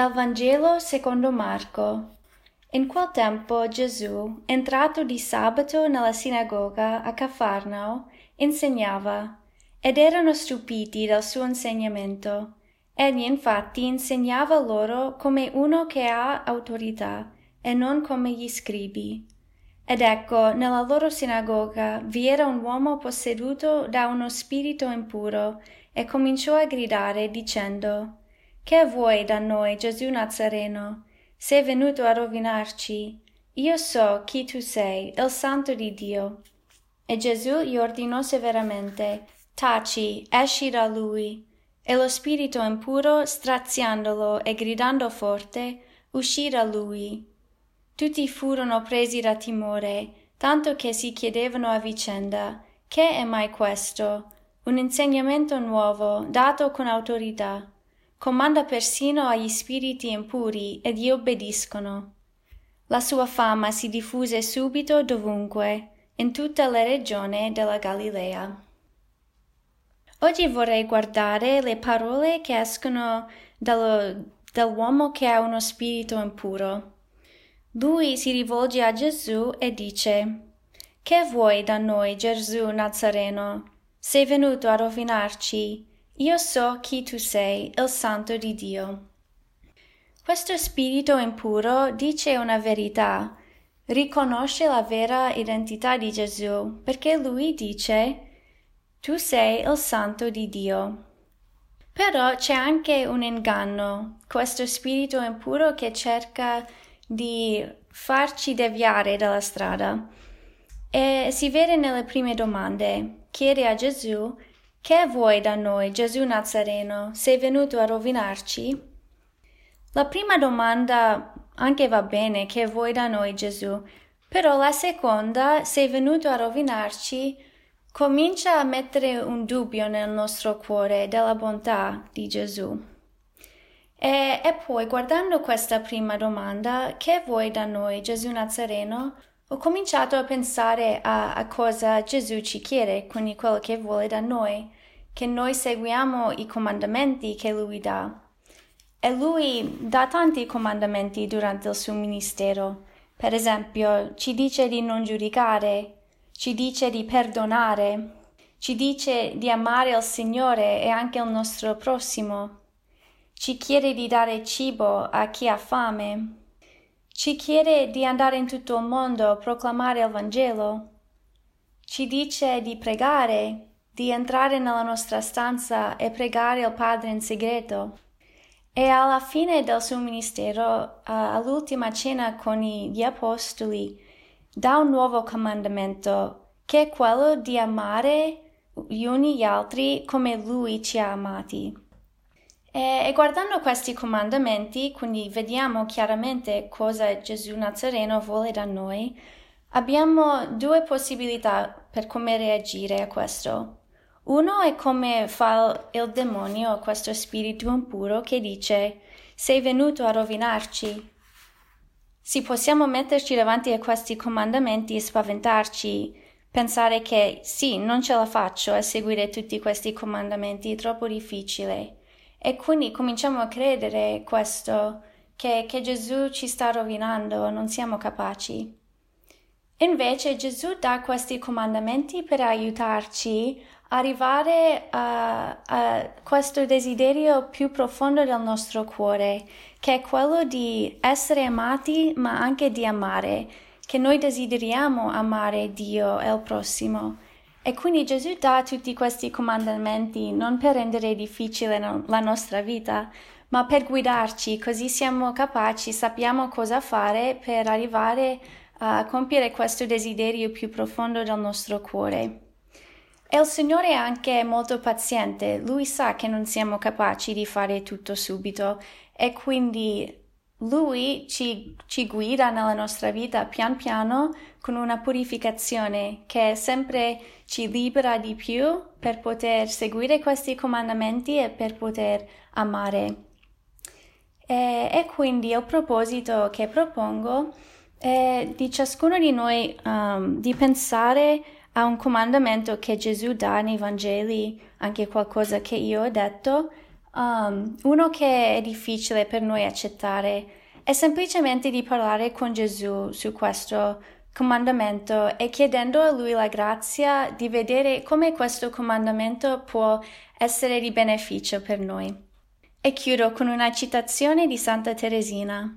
Dal Vangelo secondo Marco. In quel tempo Gesù, entrato di sabato nella sinagoga a Cafarnao, insegnava, ed erano stupiti dal suo insegnamento. Egli infatti insegnava loro come uno che ha autorità e non come gli scribi. Ed ecco, nella loro sinagoga vi era un uomo posseduto da uno spirito impuro e cominciò a gridare dicendo che vuoi da noi, Gesù Nazareno? Sei venuto a rovinarci. Io so chi tu sei, il santo di Dio. E Gesù gli ordinò severamente, Taci, esci da lui. E lo spirito impuro, straziandolo e gridando forte, uscì da lui. Tutti furono presi da timore, tanto che si chiedevano a vicenda, che è mai questo? Un insegnamento nuovo, dato con autorità comanda persino agli spiriti impuri ed gli obbediscono. La sua fama si diffuse subito dovunque, in tutta la regione della Galilea. Oggi vorrei guardare le parole che escono dallo, dall'uomo che ha uno spirito impuro. Lui si rivolge a Gesù e dice Che vuoi da noi, Gesù Nazareno? Sei venuto a rovinarci io so chi tu sei, il santo di Dio. Questo spirito impuro dice una verità, riconosce la vera identità di Gesù, perché lui dice tu sei il santo di Dio. Però c'è anche un inganno, questo spirito impuro che cerca di farci deviare dalla strada. E si vede nelle prime domande. Chiede a Gesù che vuoi da noi, Gesù Nazareno? Sei venuto a rovinarci? La prima domanda anche va bene, che vuoi da noi, Gesù? Però la seconda, sei venuto a rovinarci, comincia a mettere un dubbio nel nostro cuore della bontà di Gesù. E, e, poi, guardando questa prima domanda, che vuoi da noi, Gesù Nazareno? Ho cominciato a pensare a, a cosa Gesù ci chiede, quindi quello che vuole da noi, che noi seguiamo i comandamenti che lui dà. E lui dà tanti comandamenti durante il suo ministero. Per esempio, ci dice di non giudicare, ci dice di perdonare, ci dice di amare il Signore e anche il nostro prossimo. Ci chiede di dare cibo a chi ha fame ci chiede di andare in tutto il mondo a proclamare il Vangelo. Ci dice di pregare, di entrare nella nostra stanza e pregare il Padre in segreto. E alla fine del suo ministero, all'ultima cena con gli apostoli, dà un nuovo comandamento, che è quello di amare gli uni gli altri come lui ci ha amati. E, guardando questi comandamenti, quindi vediamo chiaramente cosa Gesù Nazareno vuole da noi, abbiamo due possibilità per come reagire a questo. Uno è come fa il demonio, questo spirito impuro che dice sei venuto a rovinarci. Sì, possiamo metterci davanti a questi comandamenti e spaventarci, pensare che sì, non ce la faccio a seguire tutti questi comandamenti, è troppo difficile. E quindi cominciamo a credere questo, che, che Gesù ci sta rovinando, non siamo capaci. Invece Gesù dà questi comandamenti per aiutarci a arrivare a, a, questo desiderio più profondo del nostro cuore, che è quello di essere amati ma anche di amare, che noi desideriamo amare Dio e il prossimo. E quindi Gesù dà tutti questi comandamenti non per rendere difficile la nostra vita, ma per guidarci, così siamo capaci, sappiamo cosa fare per arrivare a compiere questo desiderio più profondo del nostro cuore. E il Signore è anche molto paziente, Lui sa che non siamo capaci di fare tutto subito e quindi lui ci, ci, guida nella nostra vita pian piano con una purificazione che sempre ci libera di più per poter seguire questi comandamenti e per poter amare. E, e quindi il proposito che propongo è di ciascuno di noi um, di pensare a un comandamento che Gesù dà nei Vangeli, anche qualcosa che io ho detto, Um, uno che è difficile per noi accettare è semplicemente di parlare con Gesù su questo comandamento e chiedendo a Lui la grazia di vedere come questo comandamento può essere di beneficio per noi. E chiudo con una citazione di Santa Teresina.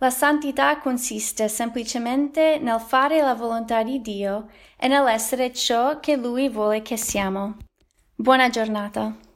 La santità consiste semplicemente nel fare la volontà di Dio e nell'essere ciò che Lui vuole che siamo. Buona giornata.